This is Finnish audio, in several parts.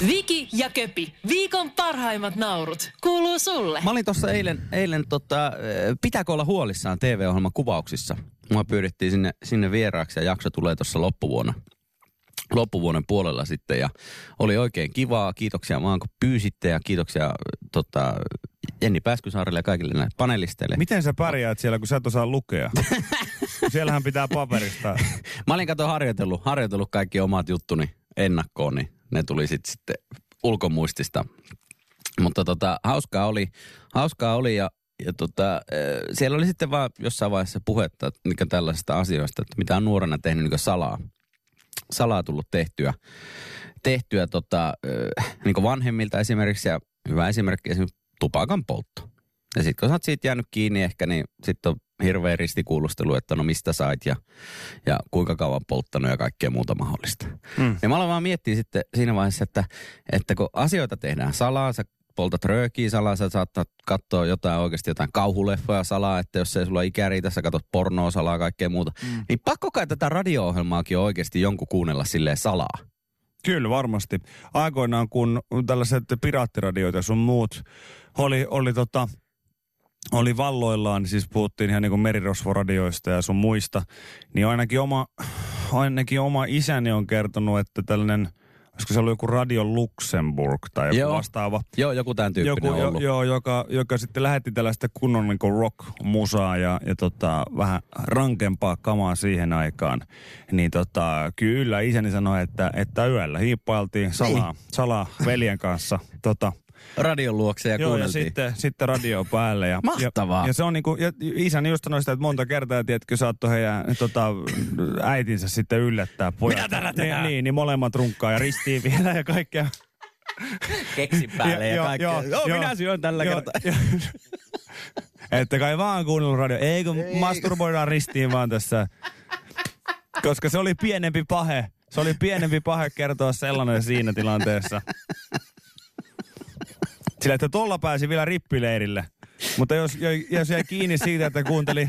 Viki ja Köpi, viikon parhaimmat naurut, kuuluu sulle. Mä olin tuossa eilen, eilen tota, pitääkö olla huolissaan TV-ohjelman kuvauksissa. Mua pyydettiin sinne, sinne vieraaksi ja jakso tulee tuossa loppuvuonna loppuvuoden puolella sitten ja oli oikein kivaa. Kiitoksia vaan kun pyysitte ja kiitoksia tota, Jenni Pääskysaarelle ja kaikille näille panelisteille. Miten sä pärjäät siellä, kun sä et osaa lukea? Siellähän pitää paperista. Mä olin kato harjoitellut, harjoitellut kaikki omat juttuni ennakkoon, niin ne tuli sit sitten ulkomuistista. Mutta tota, hauskaa oli, hauskaa oli ja, ja tota, siellä oli sitten vaan jossain vaiheessa puhetta niin tällaisista asioista, että mitä on nuorena tehnyt niin salaa salaa tullut tehtyä, tehtyä tota, niin vanhemmilta esimerkiksi, ja hyvä esimerkki esimerkiksi tupakan poltto. Ja sitten kun sä oot siitä jäänyt kiinni ehkä, niin sitten on hirveä ristikuulustelu, että no mistä sait ja, ja kuinka kauan polttanut ja kaikkea muuta mahdollista. Mm. Ja mä aloin vaan miettiä sitten siinä vaiheessa, että, että kun asioita tehdään salaa, sä poltat röökiä salaa, sä saattaa katsoa jotain oikeasti jotain kauhuleffoja salaa, että jos ei sulla ikä riitä, sä katsot pornoa salaa kaikkea muuta. Mm. Niin pakko kai tätä radio-ohjelmaakin oikeasti jonkun kuunnella silleen salaa. Kyllä, varmasti. Aikoinaan, kun tällaiset piraattiradioit ja sun muut oli, oli tota, oli valloillaan, niin siis puhuttiin ihan niin kuin merirosvoradioista ja sun muista, niin ainakin oma, ainakin oma isäni on kertonut, että tällainen – olisiko se ollut joku Radio Luxemburg tai joku joo. vastaava. Joo, joku tämän tyyppinen joku, ollut. Jo, joo, joka, joka sitten lähetti tällaista kunnon niin rock-musaa ja, ja tota, vähän rankempaa kamaa siihen aikaan. Niin tota, kyllä isäni sanoi, että, että yöllä hiippailtiin salaa, niin. salaa veljen kanssa tota, radion luokse ja Joo, ja sitten, sitten radio päälle. Ja, Mahtavaa. Ja, ja se on niinku, ja isäni just sanoi sitä, että monta kertaa, tiedätkö, saattoi heidän tota, äitinsä sitten yllättää pojat. Mitä täällä tehdään? Niin, niin, molemmat runkkaa ja ristiin vielä ja kaikkea. Keksi päälle ja, ja kaikkea. Joo, joo, joo, minä syön tällä jo, kertaa. Jo. että kai vaan kuunnellut radio. Ei kun Ei. masturboidaan ristiin vaan tässä. Koska se oli pienempi pahe. Se oli pienempi pahe kertoa sellainen siinä tilanteessa. Sillä, että tuolla pääsi vielä rippileirille. Mutta jos, jos jäi kiinni siitä, että kuunteli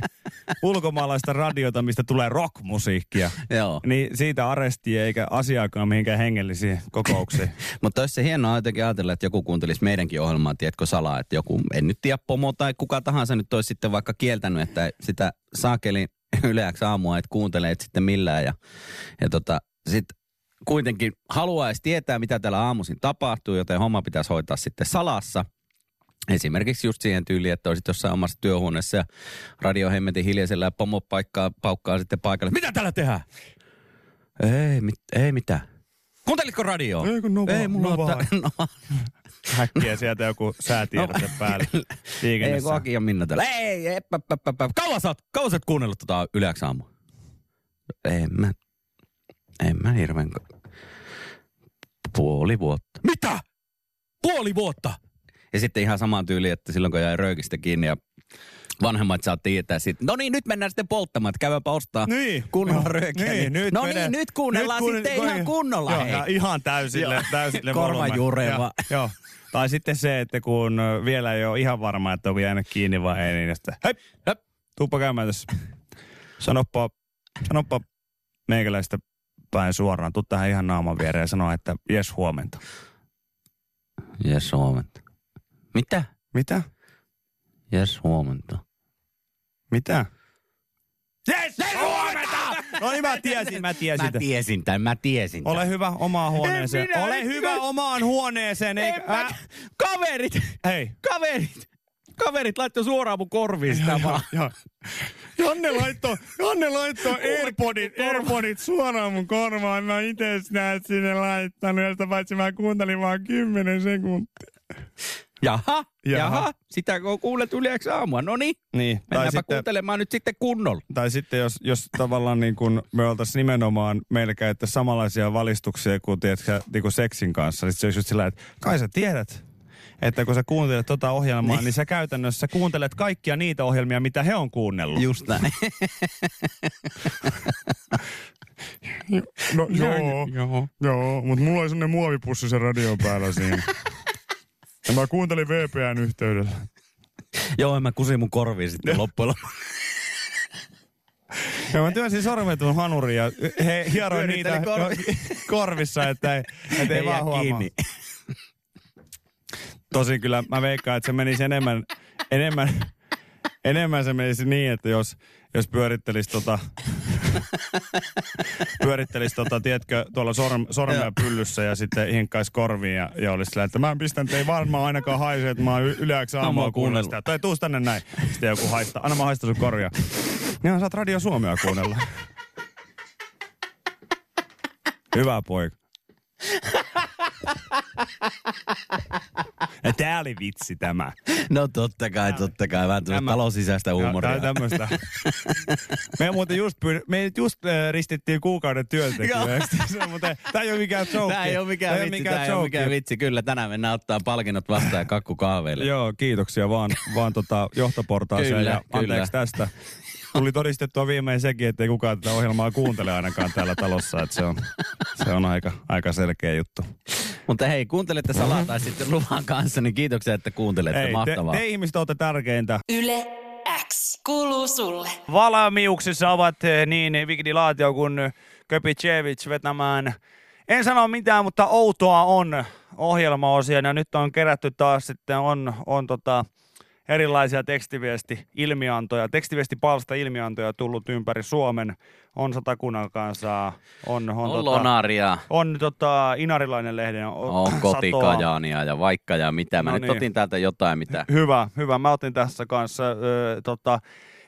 ulkomaalaista radiota, mistä tulee rockmusiikkia, Joo. niin siitä aresti eikä asiaakaan mihinkään hengellisiin kokouksiin. Mutta olisi se hienoa jotenkin ajatella, että joku kuuntelisi meidänkin ohjelmaa, tiedätkö salaa, että joku, en nyt tiedä pomo tai kuka tahansa nyt olisi sitten vaikka kieltänyt, että sitä saakeli yleäksi aamua, että kuuntelee sitten millään ja, ja tota, sitten kuitenkin haluaisi tietää, mitä täällä aamuisin tapahtuu, joten homma pitäisi hoitaa sitten salassa. Esimerkiksi just siihen tyyliin, että olisit jossain omassa työhuoneessa ja radio hemmetin hiljaisella ja pomo paikkaa, paukkaa sitten paikalle. Mitä täällä tehdään? Ei, mit, ei mitään. Kuuntelitko radioa? Ei kun no Ei, mulla no on... no. Häkkiä sieltä joku säätiedote no. päälle. Ei, kun Aki ja Minna täällä. Ei, eppä, eppä, eppä. Kauan sä oot, kauan sä oot kuunnellut tota yleäksi aamua? En mä, en mä hirveän Puoli vuotta. Mitä? Puoli vuotta? Ja sitten ihan samaan tyyliin, että silloin kun jäi röökistä kiinni ja vanhemmat saa tietää sitten, no niin, nyt mennään sitten polttamaan, että käydäpä ostaa niin. kunnolla no, röökiä. Niin, nyt no menee. niin, nyt kuunnellaan nyt sitten kun, ihan kunnolla. Joo, hei. ihan täysille, täysille Korvajureva. Joo. Tai sitten se, että kun vielä ei ole ihan varma, että onko jäänyt kiinni vai ei, niin sitten hei, hei, tuuppa käymään tässä. Sanoppa, sanoppa meikäläistä päin suoraan. Tuu tähän ihan naaman viereen ja sano, että jes huomenta. Jes huomenta. Mitä? Mitä? Jes huomenta. Mitä? Jes, huomenta! No niin, mä tiesin, mä tiesin. Mä tiesin tämän, mä tiesin tämän. Ole hyvä omaan huoneeseen. Ole hyvä omaan huoneeseen. Eikä, mä... Kaverit! Hei. Kaverit! Kaverit laittoi suoraan mun korviin sitä vaan. Janne laittoi, Janne laittoi Airpodit, Airpodit suoraan mun korvaan. Mä itse näet sinne laittanut, josta paitsi mä kuuntelin vaan 10 sekuntia. Jaha, jaha, jaha. sitä kun kuulet yleensä aamua. No niin, niin mennäänpä sitten, kuuntelemaan nyt sitten kunnolla. Tai sitten jos, jos tavallaan niin kuin me oltaisiin nimenomaan, meillä käyttäisiin samanlaisia valistuksia kuin, tiedätkö, niin kuin seksin kanssa. Niin se olisi just sillä, että kai sä tiedät, että kun sä kuuntelet tota ohjelmaa, niin. niin sä käytännössä kuuntelet kaikkia niitä ohjelmia, mitä he on kuunnellut. Just näin. no joo, joo, joo mutta mulla oli sellainen muovipussi se radio päällä siinä. Ja mä kuuntelin VPN yhteydellä. Joo, mä kusin mun korviin sitten loppujen Ja mä työnsin sormet tuon hanuriin ja he hieroin niitä korvi- korvissa, että ei, että ei, Ei vaan huomaa. kiinni. Tosin kyllä mä veikkaan, että se menisi enemmän, enemmän, enemmän se menisi niin, että jos, jos pyörittelisi tota, pyörittelisi tota, tiedätkö, tuolla sorm, sormea pyllyssä ja sitten hinkkaisi korviin ja, ja olisi sillä, että mä pistän, että ei varmaan ainakaan haise, että mä oon yleäksi aamua kuunnella sitä. Tai tuus tänne näin. Sitten joku haistaa. Anna mä haista sun korvia. Niin saat Radio Suomea kuunnella. Hyvä poika. Tää oli vitsi tämä. No totta kai, totta kai. Vähän tämmöistä Tämä- talousisäistä huumoria. Joo, tää on tämmöstä. Me muuten just, pyy- me just äh, ristittiin kuukauden työntekijöistä. Tää ei ole mikään joke. Tämä ei ole mikään vitsi, tämä ei ole mikään vitsi. Kyllä, tänään mennään ottaa palkinnot vastaan ja kakku kahveille. Joo, kiitoksia vaan, vaan tota johtoportaaseen Kyllä, ja anteeksi kyllä. tästä. Tuli todistettua viimein sekin, että ei kukaan tätä ohjelmaa kuuntele ainakaan täällä talossa, että se on, se on aika, aika selkeä juttu. Mutta hei, kuuntelette salaa tai sitten luvan kanssa, niin kiitoksia, että kuuntelette. Ei, te, Mahtavaa. te ihmiset olette tärkeintä. Yle X kuuluu sulle. Valmiuksissa ovat eh, niin Vigdi Laatio kuin Köpicevic vetämään. En sano mitään, mutta outoa on ohjelmaosia ja nyt on kerätty taas sitten on, on tota, erilaisia tekstiviesti-ilmiantoja, tekstiviestipalsta ilmiantoja tullut ympäri Suomen. On Satakunnan kanssa, on, on, on tota, Lonaria, on tota, Inarilainen lehden on satoa. kotikajaania ja vaikka ja mitä. Mä No nyt niin. otin täältä jotain, mitä... Hyvä, hyvä. Mä otin tässä kanssa. Ö, tota,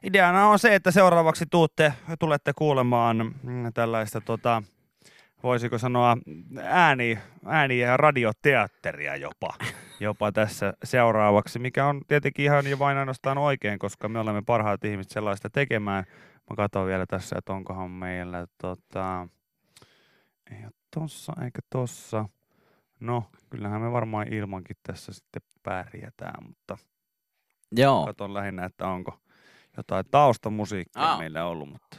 ideana on se, että seuraavaksi tuutte, tulette kuulemaan mm, tällaista, tota, voisiko sanoa, ääni, ääni- ja radioteatteria jopa, jopa tässä seuraavaksi, mikä on tietenkin ihan ja vain ainoastaan oikein, koska me olemme parhaat ihmiset sellaista tekemään. Mä katson vielä tässä, että onkohan meillä tota, ei ole tossa eikä tossa. No, kyllähän me varmaan ilmankin tässä sitten pärjätään, mutta Joo, katon lähinnä, että onko jotain taustamusiikkia Aa. meillä ollut, mutta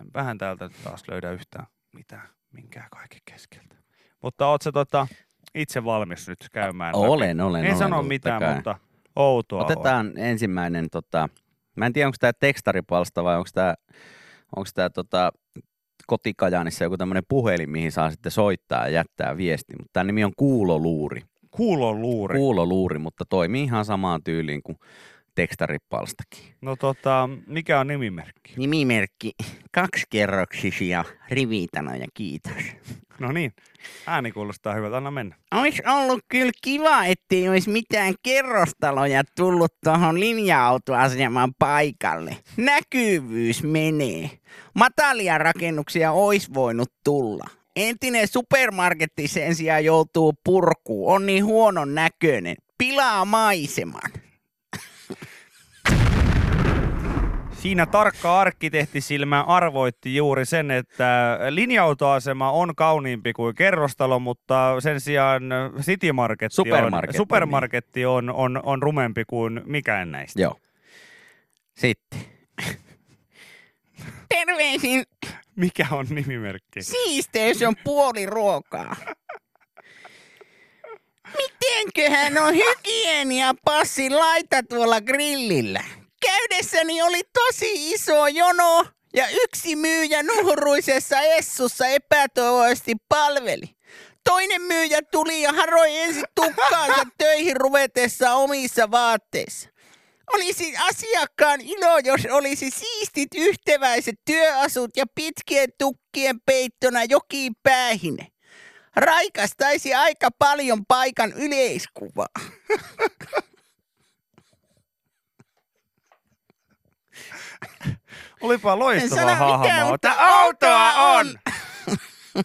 en vähän täältä taas löydä yhtään mitään, minkään kaiken keskeltä. Mutta oot sä tota, itse valmis nyt käymään läpi? olen, olen. En olen, sano totta mitään, kai. mutta outoa on. Otetaan ensimmäinen, tota, mä en tiedä onko tämä tekstaripalsta vai onko tämä onko tää, tota, kotikajaanissa joku tämmöinen puhelin, mihin saa sitten soittaa ja jättää viesti. Mutta tämä nimi on Kuuloluuri. Kuulon luuri. Kuuloluuri, mutta toimii ihan samaan tyyliin kuin tekstaripalstakin. No tota, mikä on nimimerkki? Nimimerkki kaksikerroksisia rivitanoja, kiitos. No niin, ääni kuulostaa hyvältä, anna mennä. Olisi ollut kyllä kiva, ettei olisi mitään kerrostaloja tullut tuohon linja-autoaseman paikalle. Näkyvyys menee. Matalia rakennuksia olisi voinut tulla. Entinen supermarketti sen sijaan joutuu purkuun. On niin huonon näköinen. Pilaa maiseman. Siinä tarkka arkkitehtisilmä arvoitti juuri sen, että linja-autoasema on kauniimpi kuin kerrostalo, mutta sen sijaan City Market Supermarketti, on, supermarketti on, on, on rumempi kuin mikään näistä. Joo. Sitten. Terveisin Mikä on nimimerkki? Siisteys on puoli ruokaa. Mitenköhän on hygienia passi laita tuolla grillillä? Käydessäni oli tosi iso jono ja yksi myyjä nuhruisessa essussa epätoivoisesti palveli. Toinen myyjä tuli ja haroi ensin tukkaansa töihin ruvetessa omissa vaatteissa. Olisi asiakkaan ilo, jos olisi siistit yhteväiset työasut ja pitkien tukkien peittona jokin päähine. Raikastaisi aika paljon paikan yleiskuvaa. Olipa loistava hahmo. outoa outoa on! on!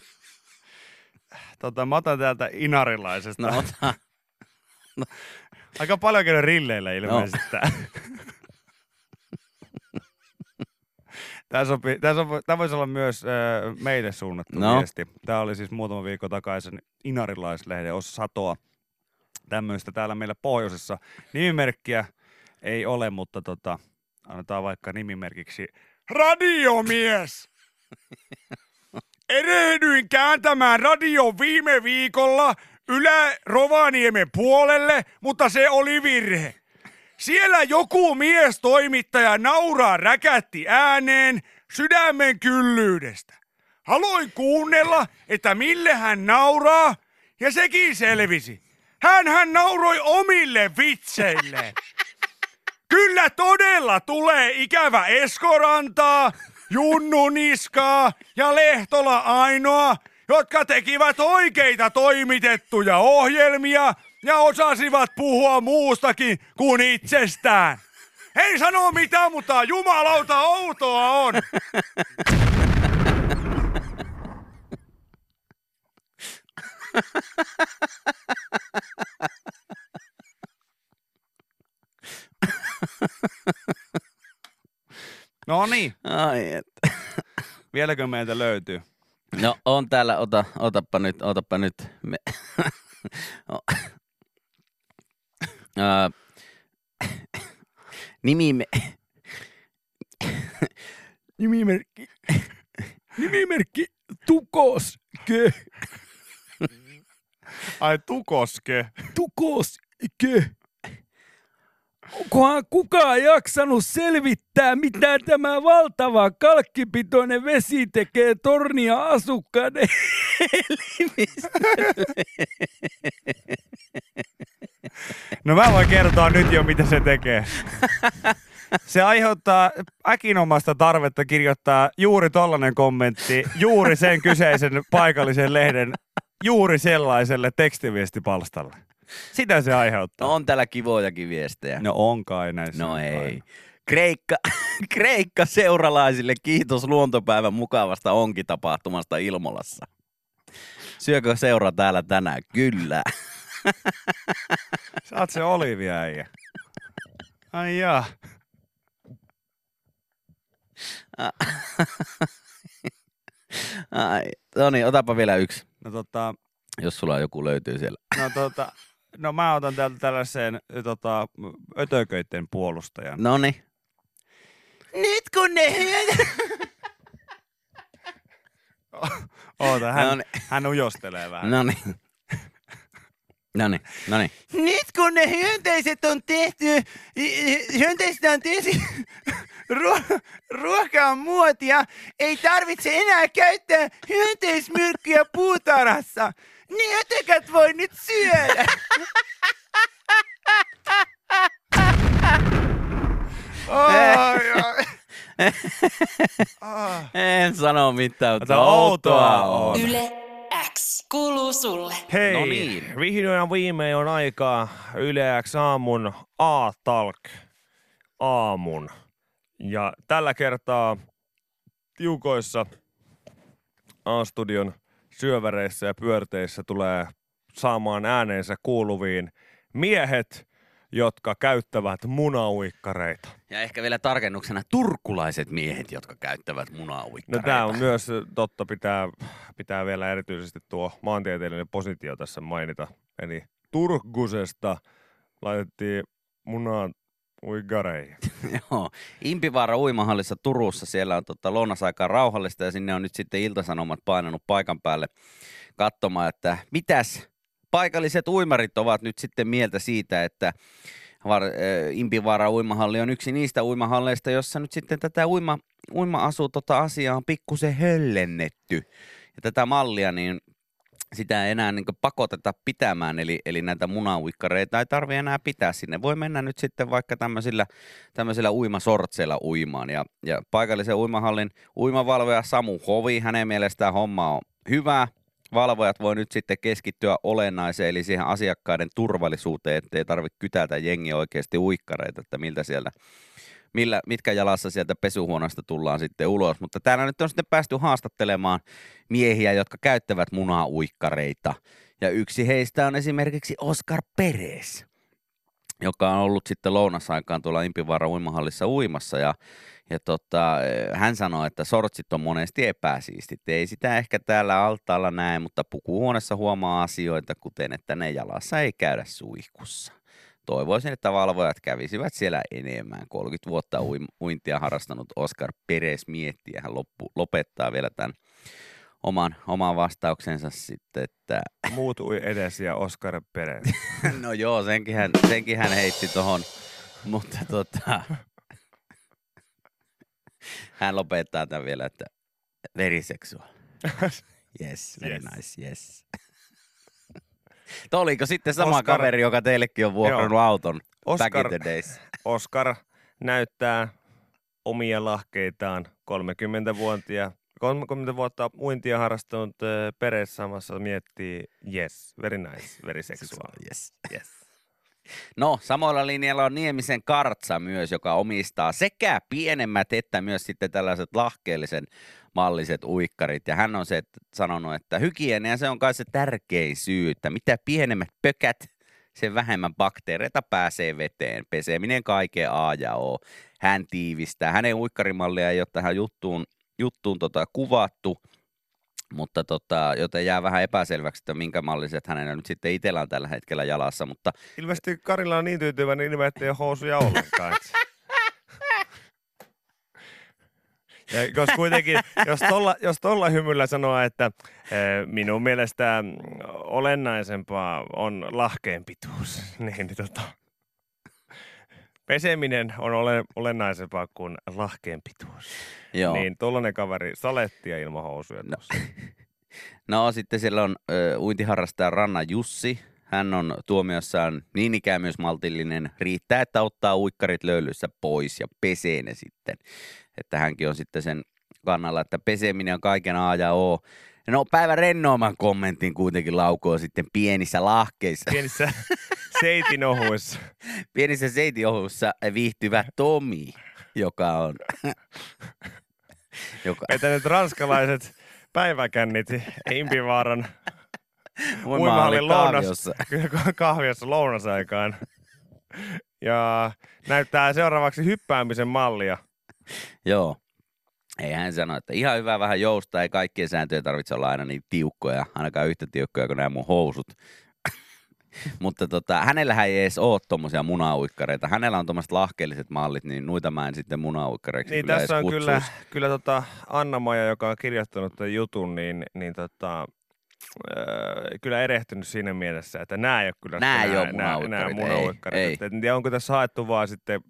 tota, mä otan täältä inarilaisesta. No ota. Aika paljon käynyt rilleillä ilmeisesti tää. Tämä, sopii, tämä, sopii, tämä voisi olla myös äh, meille suunnattu No. viesti. Tämä oli siis muutama viikko takaisin Inarilaislehden osa satoa. Tämmöistä täällä meillä pohjoisessa. Nimimerkkiä ei ole, mutta tota, annetaan vaikka nimimerkiksi Radiomies! Erehdyin kääntämään radio viime viikolla Ylä Rovaniemen puolelle, mutta se oli virhe. Siellä joku mies toimittaja nauraa räkätti ääneen, sydämen kyllyydestä. Aloin kuunnella, että mille hän nauraa, ja sekin selvisi. Hän hän nauroi omille vitseilleen. Kyllä todella tulee ikävä Eskorantaa, Junnu Niskaa ja Lehtola Ainoa, jotka tekivät oikeita toimitettuja ohjelmia ja osasivat puhua muustakin kuin itsestään. Ei sano mitään, mutta jumalauta outoa on. No niin, Ai et. vieläkö meiltä löytyy? No on täällä, ota, otappa nyt, otappa nyt. Me... O- Ää, Nimime... Nimimerkki... Nimimerkki Tukoske. Ai tukoske. Tukoske. Onkohan kukaan jaksanut selvittää, mitä tämä valtava kalkkipitoinen vesi tekee tornia asukkaiden? No mä voin kertoa nyt jo, mitä se tekee. Se aiheuttaa äkinomasta tarvetta kirjoittaa juuri tollanen kommentti juuri sen kyseisen paikallisen lehden juuri sellaiselle tekstiviestipalstalle. Sitä se aiheuttaa. No on täällä kivojakin viestejä. No on kai näissä. No ei. Kreikka, Kreikka seuralaisille kiitos luontopäivän mukavasta onkitapahtumasta Ilmolassa. Syökö seura täällä tänään? Kyllä. Oot se Olivia äijä. Ai jaa. Ai, no niin, otapa vielä yksi, No tota, jos sulla joku löytyy siellä. no tota, no mä otan täältä tällaiseen tota, ötököitten puolustajan. No niin. Nyt kun ne... Oota, hän, No niin. hän ujostelee vähän. No niin. No niin, no niin. Nyt kun ne hyönteiset on tehty, hyönteistä on tehty ruo- ruokaa muotia, ei tarvitse enää käyttää hyönteismyrkkyjä puutarhassa. Ne ötökät voi nyt syödä. En sano mitään, mutta Mutta outoa on. Yle X kuuluu sulle. Hei, No niin. Vihdoin ja viimein on aikaa Yle X aamun A-talk aamun. Ja tällä kertaa tiukoissa A-studion syöväreissä ja pyörteissä tulee saamaan äänensä kuuluviin miehet, jotka käyttävät munauikkareita. Ja ehkä vielä tarkennuksena turkulaiset miehet, jotka käyttävät No munauikkareita. tämä on myös totta, pitää, pitää vielä erityisesti tuo maantieteellinen positio tässä mainita. Eli Turkusesta laitettiin munaan uigareihin. Joo. Impivaara uimahallissa Turussa, siellä on tota lounasaikaa rauhallista ja sinne on nyt sitten iltasanomat painanut paikan päälle katsomaan, että mitäs paikalliset uimarit ovat nyt sitten mieltä siitä, että Var, äh, Impivaara uimahalli on yksi niistä uimahalleista, jossa nyt sitten tätä uima, uima-asu tota asiaa on pikkusen höllennetty. Ja tätä mallia, niin sitä ei enää niin pakoteta pitämään, eli, eli näitä munauikkareita ei tarvitse enää pitää sinne. Voi mennä nyt sitten vaikka tämmöisillä, tämmöisillä uimasortseilla uimaan. Ja, ja paikallisen uimahallin uimavalvoja Samu Hovi, hänen mielestään homma on hyvä. Valvojat voi nyt sitten keskittyä olennaiseen, eli siihen asiakkaiden turvallisuuteen, ettei tarvitse kytätä jengi oikeasti uikkareita, että miltä siellä millä, mitkä jalassa sieltä pesuhuoneesta tullaan sitten ulos. Mutta täällä nyt on sitten päästy haastattelemaan miehiä, jotka käyttävät munauikkareita. Ja yksi heistä on esimerkiksi Oscar Perez, joka on ollut sitten lounasaikaan tuolla Impivaara uimahallissa uimassa. Ja, ja tota, hän sanoi, että sortsit on monesti epäsiistit. Ei sitä ehkä täällä altaalla näe, mutta pukuhuoneessa huomaa asioita, kuten että ne jalassa ei käydä suihkussa toivoisin, että valvojat kävisivät siellä enemmän. 30 vuotta uintia harrastanut Oscar Perez miettii ja hän loppu, lopettaa vielä tämän oman, oman vastauksensa sitten, että Muut ui edes ja Oskar Perez. no joo, senkin hän, senkin hän heitti tuohon, mutta tota, Hän lopettaa tämän vielä, että very sexual. Yes, very Yes. nice, yes. Tuo oliko sitten sama Oscar- kaveri, joka teillekin on vuokrannut Joo. auton back Oscar- in the days? Oscar näyttää omia lahkeitaan 30-vuotia 30 vuotta uintia harrastanut Peres samassa miettii, yes, very nice, very sexual. Yes. Yes. No, samoilla linjalla on Niemisen Kartsa myös, joka omistaa sekä pienemmät että myös sitten tällaiset lahkeellisen malliset uikkarit. Ja hän on se, että sanonut, että hygienia se on kai se tärkein syy, että mitä pienemmät pökät, sen vähemmän bakteereita pääsee veteen. Peseminen kaiken A ja O. Hän tiivistää. Hänen uikkarimallia ei ole tähän juttuun, juttuun tota, kuvattu, mutta tota, joten jää vähän epäselväksi, että minkä malliset hänellä nyt sitten itsellä on tällä hetkellä jalassa, mutta Ilmeisesti Karilla on niin tyytyväinen ilme, ettei ole housuja ollenkaan. et- Ja jos kuitenkin, jos tolla, jos tolla hymyllä sanoo, että eh, minun mielestä olennaisempaa on lahkeen pituus, niin, tota, peseminen on ole, olennaisempaa kuin lahkeen pituus. joo. Niin tollanen kaveri salettia ilman housuja No. No sitten siellä on ö, uintiharrastaja Ranna Jussi. Hän on tuomiossaan niin ikään myös maltillinen. Riittää, että ottaa uikkarit löylyssä pois ja pesee ne sitten. Että hänkin on sitten sen kannalla, että peseminen on kaiken A ja O. No päivän rennoimman kommentin kuitenkin laukoo sitten pienissä lahkeissa. Pienissä seitinohuissa. Pienissä seitiohuissa viihtyvä Tomi, joka on... joka, Vetänyt ranskalaiset päiväkännit Impivaaran uimahallin uimahallin lounas, kaaviossa. kahviossa lounasaikaan. Ja näyttää seuraavaksi hyppäämisen mallia. Joo. Ei hän sano, että ihan hyvä vähän joustaa, ei kaikkien sääntöjen tarvitse olla aina niin tiukkoja, ainakaan yhtä tiukkoja kuin nämä mun housut. Mutta tota, hänellähän ei edes ole tommosia munauikkareita. Hänellä on tommoset lahkeelliset mallit, niin noita mä en sitten munauikkareiksi Niin kyllä tässä on kyllä, kutsuisi. kyllä tota Anna-Maja, joka on kirjoittanut tämän jutun, niin, niin tota, öö, kyllä erehtynyt siinä mielessä, että nämä ei ole kyllä sitten ei munauikkarit, nää ei, munauikkarit. ei. Et En tiedä, onko tässä haettu vaan sitten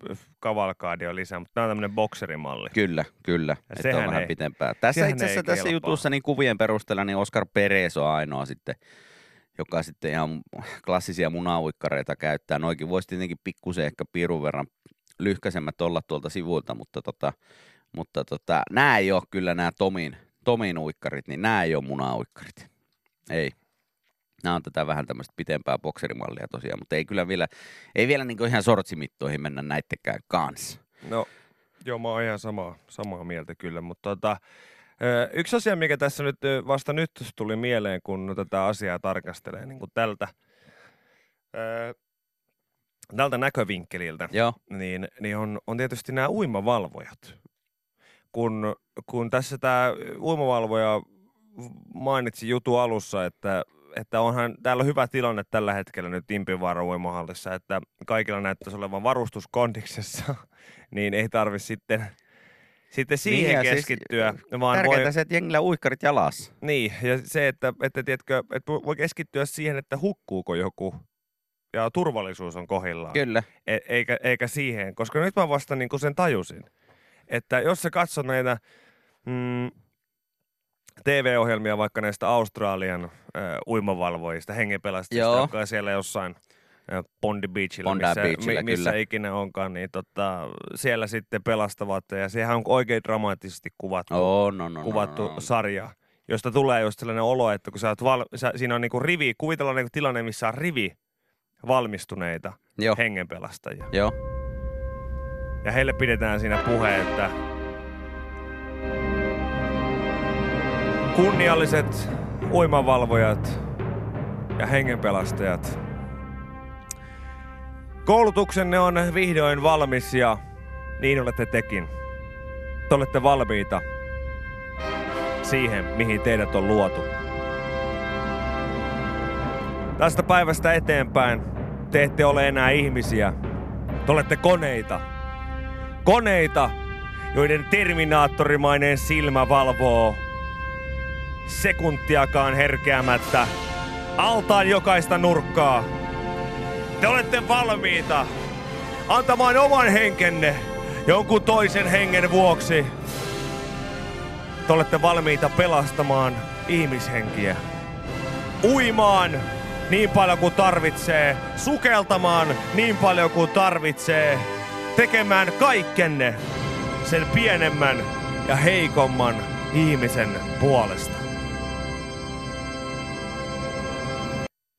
kavalkaadio lisää, mutta tämä on tämmöinen bokserimalli. Kyllä, kyllä. Että on vähän ei- pitempää. Tässä itse asiassa tässä kelpaa. jutussa niin kuvien perusteella niin Oscar Perez on ainoa sitten, joka sitten ihan klassisia munauikkareita käyttää. Noikin voisi tietenkin pikkusen ehkä pirun verran lyhkäisemmät olla tuolta sivuilta, mutta, tota, mutta tota, nämä ei ole kyllä nämä Tomin, Tomin uikkarit, niin nämä ei ole munauikkarit. Ei. Nämä on tätä vähän tämmöistä pitempää bokserimallia tosiaan, mutta ei kyllä vielä, ei vielä niin ihan sortsimittoihin mennä näittekään kanssa. No, joo, mä oon ihan samaa, samaa mieltä kyllä, mutta tota, yksi asia, mikä tässä nyt vasta nyt tuli mieleen, kun tätä asiaa tarkastelee niin kuin tältä, tältä näkövinkkeliltä, Joo, niin, niin on, on tietysti nämä uimavalvojat. Kun, kun tässä tämä uimavalvoja mainitsi jutu alussa, että, että onhan täällä on hyvä tilanne tällä hetkellä nyt Impivaaran uimahallissa, että kaikilla näyttäisi olevan varustuskondiksessa, niin ei tarvi sitten, sitten siihen Niin, ja siis keskittyä, vaan Tärkeintä voi, se, että jengillä uikkarit jalassa. niin, ja se, että, että, tiedätkö, että voi keskittyä siihen, että hukkuuko joku ja turvallisuus on kohillaan. Kyllä. E- eikä, eikä siihen, koska nyt mä vasta niin sen tajusin, että jos sä katsot näitä mm, TV-ohjelmia vaikka näistä Australian äh, uimavalvojista, hengenpelastajista, jotka on siellä jossain äh, Bondi Beachillä, Bondi missä, Beachillä, missä kyllä. ikinä onkaan, niin tota, siellä sitten pelastavat, ja sehän on oikein dramaattisesti kuvattu, Oh, no, no, kuvattu no, no. sarja, josta tulee just sellainen olo, että kun sä oot val- sä, siinä on niinku rivi, kuvitellaan niinku tilanne, missä on rivi valmistuneita Joo, hengenpelastajia. joo. Ja heille pidetään siinä puhe, että kunnialliset uimavalvojat ja hengenpelastajat. Koulutuksenne on vihdoin valmis ja niin olette tekin. Te olette valmiita siihen, mihin teidät on luotu. Tästä päivästä eteenpäin te ette ole enää ihmisiä. Te olette koneita. Koneita, joiden terminaattorimainen silmä valvoo sekuntiakaan herkeämättä altaan jokaista nurkkaa. Te olette valmiita antamaan oman henkenne jonkun toisen hengen vuoksi te olette valmiita pelastamaan ihmishenkiä. Uimaan niin paljon kuin tarvitsee, sukeltamaan niin paljon kuin tarvitsee, tekemään kaikkenne sen pienemmän ja heikomman ihmisen puolesta.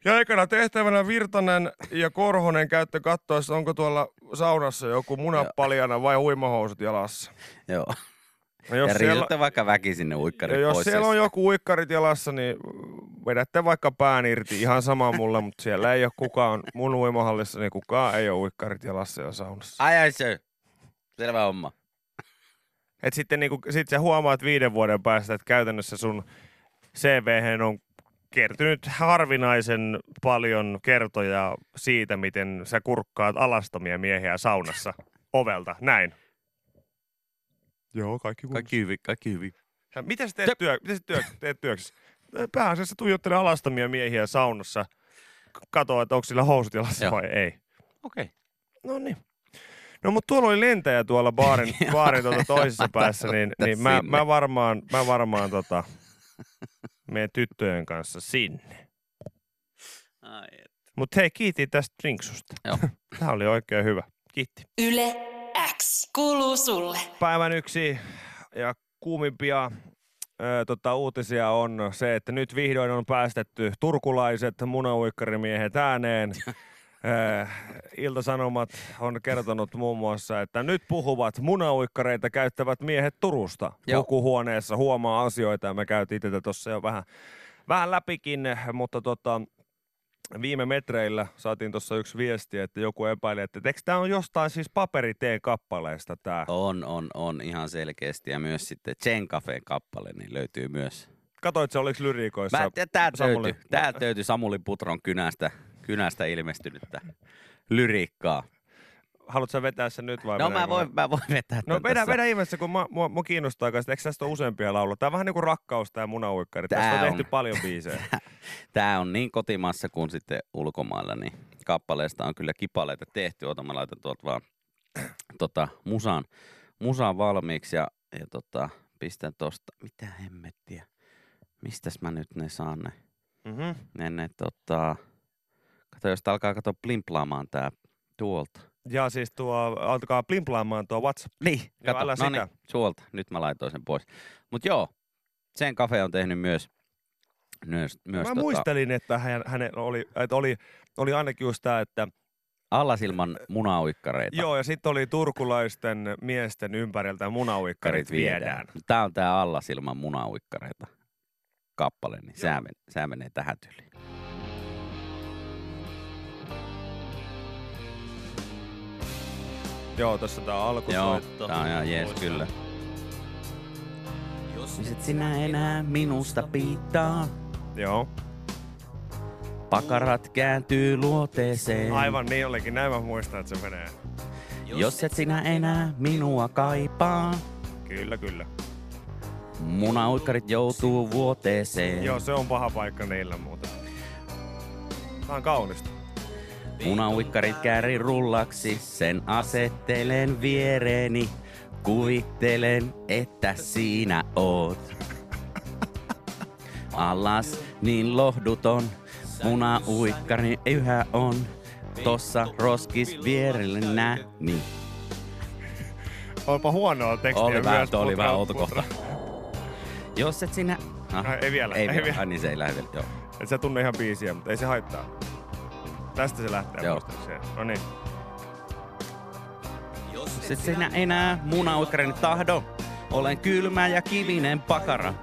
Ja ekana tehtävänä Virtanen ja Korhonen käytte katsoessa, onko tuolla saunassa joku munapaljana vai uimahousut jalassa. Joo. No ja jos siellä, riisutte vaikka väki sinne uikkarit ja jos pois. siellä on joku uikkarit jalassa, niin vedätte vaikka pään irti. Ihan sama mulle, mutta siellä ei ole kukaan, mun uimahallissa, niin kukaan ei ole uikkarit jalassa ja saunassa. Ai ai se. Selvä homma. Et sitten niinku, sit sä huomaat viiden vuoden päästä, että käytännössä sun CV on kertynyt harvinaisen paljon kertoja siitä, miten sä kurkkaat alastomia miehiä saunassa ovelta. Näin. Joo, kaikki Kaikki hyvin, kaikki hyvin. Ja mitä sä teet, työ, mitä sä työ, teet työksessä? Pääasiassa tuijottele alastomia miehiä saunassa. K- Katso, että onko sillä housut jalassa vai ei. Okei. No niin. No mutta tuolla oli lentäjä tuolla baarin, baarin tuota toisessa päässä, niin, niin mä, mä, varmaan, mä varmaan tota, meidän tyttöjen kanssa sinne. Ai, et. Mutta hei, kiitin tästä drinksusta. Joo. Tämä oli oikein hyvä. Kiitti. Yle X kuuluu sulle. Päivän yksi ja kuumimpia ö, tota, uutisia on se, että nyt vihdoin on päästetty turkulaiset munauikkarimiehet ääneen. Ö, Ilta-Sanomat on kertonut muun muassa, että nyt puhuvat munauikkareita käyttävät miehet Turusta Joo. lukuhuoneessa huomaa asioita ja me käytiin tätä tuossa jo vähän, vähän läpikin, mutta tota, viime metreillä saatiin tuossa yksi viesti, että joku epäili, että eikö tämä on jostain siis paperiteen kappaleesta tämä. On, on, on ihan selkeästi. Ja myös sitten Chen Cafe kappale niin löytyy myös. Katoit se, oliko lyriikoissa? Mä, tää Samuli- löytyy, tää Samuli Putron kynästä, kynästä ilmestynyttä lyriikkaa. Haluatko vetää sen nyt vai No mä voin, mä voin vetää No vedä, tässä. vedä ihmeessä, kun mua, mua, mua kiinnostaa kanssa, eikö tästä ole useampia lauluja? Tää on vähän niin kuin rakkaus tää munauikkari. Tästä Tää on tehty on. paljon biisejä. Tää on niin kotimassa kuin sitten ulkomailla, niin kappaleesta on kyllä kipaleita tehty. Ota, mä laitan tuolta vaan tota, musan, musan valmiiksi ja, ja tota, pistän tosta, mitä hemmettiä. Mistäs mä nyt ne saan ne? mm-hmm. Ne, ne tota, kato, jos alkaa kato plimplaamaan tää tuolta. Ja siis tuo, altakaa plimplaamaan tuo WhatsApp. Niin, Joo, kato, älä no sitä. niin, suolta. Nyt mä laitoin sen pois. Mut joo, sen kafe on tehnyt myös, myös, myös Mä tota, muistelin, että hän, hänen oli, että oli, oli ainakin just tää, että allasilman munauikkareita. joo, ja sitten oli turkulaisten miesten ympäriltä munauikkarit viedään. Tää on tää allasilman munauikkareita kappale, niin sehän, men, sehän menee tähän tyyliin. Joo, tässä tää Joo, alkusoitto. tää on ihan jees kyllä. Miset sinä enää minusta piittaa? Joo, Pakarat kääntyy luoteeseen. aivan niin olikin. Näin mä muistan, että se menee. Jos et sinä enää minua kaipaa, Kyllä, kyllä. munauikkarit joutuu vuoteeseen. Joo, se on paha paikka niillä muuten. Tää on kaunista. Munauikkarit kääri rullaksi, sen asettelen viereeni. Kuvittelen, että siinä oot. Alas niin lohduton, munauikkari yhä on. Tossa roskis vierelle näni. Onpa huonoa tekstiä Oli myös. vähän, oli vähän outo kohta. Jos et sinä... Ah, Ai, ei vielä, Ei, ei vielä. vielä. Ai niin se ei lähde vielä, joo. Et sä tunne ihan biisiä, mutta ei se haittaa. Tästä se lähtee Joo. muistaakseni. No niin. Jos et sinä enää munauikkarini tahdo, olen kylmä ja kivinen pakara.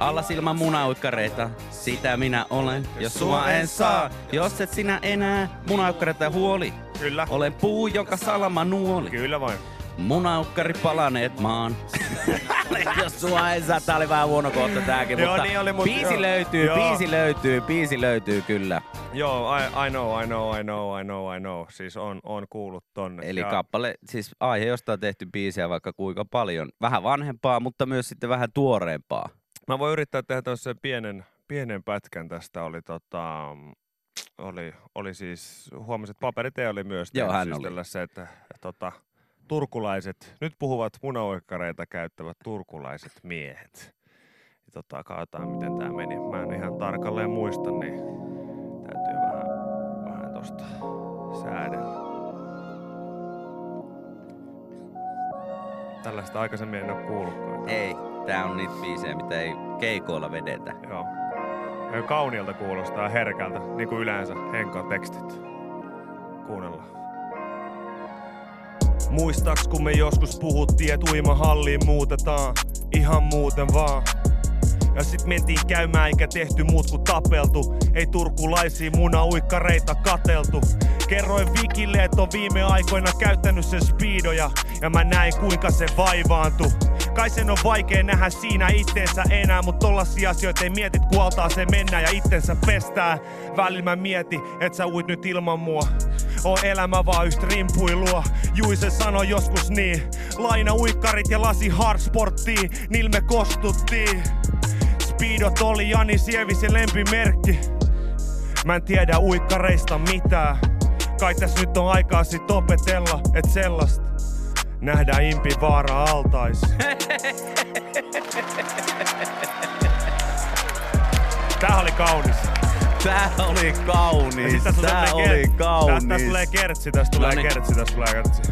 Alla silmän munauikkareita, sitä minä olen, jos sua en saa. Jos et sinä enää munauikkareita huoli, Kyllä. olen puu, jonka salama nuoli. Kyllä vain. Munaukkari palaneet maan. jos sua ei saa, tää oli vähän huono kohta tääkin, Joo, mutta niin oli, mut biisi joo. löytyy, Joo. biisi löytyy, biisi löytyy kyllä. Joo, I, I know, I know, I know, I know, I know. Siis on, on kuullut tonne. Eli ja, kappale, siis aihe, josta on tehty biisiä vaikka kuinka paljon. Vähän vanhempaa, mutta myös sitten vähän tuoreempaa. Mä voin yrittää tehdä tuossa pienen, pienen pätkän tästä. Oli tota, oli, oli siis, huomasin, että paperitee oli myös Joo, hän siis oli. tällaisen, että tota, turkulaiset, nyt puhuvat munaoikkareita käyttävät turkulaiset miehet. Ja tota, katsotaan miten tämä meni. Mä en ihan tarkalleen muista, niin täytyy vähän, vähän tosta säädellä. Tällaista aikaisemmin en ole kuullutkaan. Ei, tää on niitä biisejä, mitä ei keikoilla vedetä. Joo. Ja Kauniilta kuulostaa herkältä, niin kuin yleensä Henkan tekstit. Kuunnellaan. Muistaaks kun me joskus puhuttiin, että uimahalliin muutetaan ihan muuten vaan. Ja sit mentiin käymään eikä tehty muut kuin tapeltu. Ei turkulaisia munauikkareita kateltu. Kerroin Vikille, että on viime aikoina käyttänyt sen speedoja. Ja mä näin kuinka se vaivaantu. Kai sen on vaikea nähdä siinä itteensä enää, mutta tollasia asioita ei mietit, kun altaa se mennä ja itsensä pestää. Välillä mä mieti, et sä uit nyt ilman mua. On elämä vaan yhtä rimpuilua. Juise sanoi joskus niin. Laina uikkarit ja lasi hardsporttiin, niillä me kostuttiin. Speedot oli Jani Sievisen lempimerkki. Mä en tiedä uikkareista mitään. Kai tässä nyt on aikaa sit opetella, et sellaista nähdään impi vaara altais. Tää oli kaunis. Tää oli kaunis, tää tulee oli ker- kaunis. Tästä tulee kertsi, tästä tulee Noniin. kertsi, tästä tulee kertsi.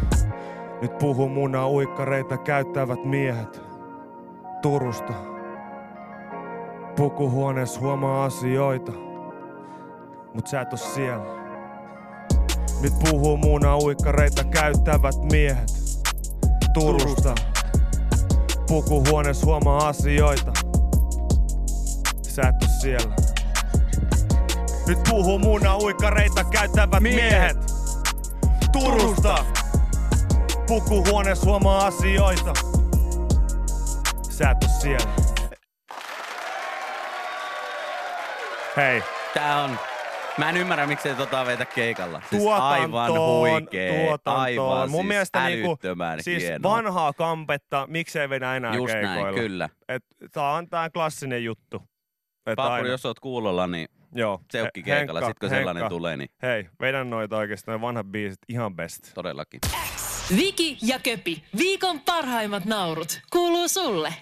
Nyt puhuu muna uikkareita käyttävät miehet Turusta. Pukuhuoneessa huomaa asioita, mut sä et oo siellä. Nyt puhuu muna uikkareita käyttävät miehet Turusta. Pukuhuoneessa huomaa asioita, sä et oo siellä. Nyt puhuu muna uikkareita käyttävät miehet, miehet. Turusta. Pukuhuoneessa huomaa asioita. Sä et oo siellä. Hei, Tää on... Mä en ymmärrä, miksei tota vetä keikalla. Siis tuotantoon, aivan huikee, tuotantoon. aivan Mun siis mielestä niinku, älyttömän siis hienoa. vanhaa kampetta, miksei vedä enää Just keikoilla. näin, kyllä. Et, tää on tää klassinen juttu. Et Papuri, aina- jos oot kuulolla, niin Joo. seukki He- keikalla, Henkka, sit kun sellainen Henkka, tulee, niin Hei, vedän noita oikeesti, noin vanhat biisit ihan best. todellakin. Viki ja Köpi, viikon parhaimmat naurut, kuuluu sulle.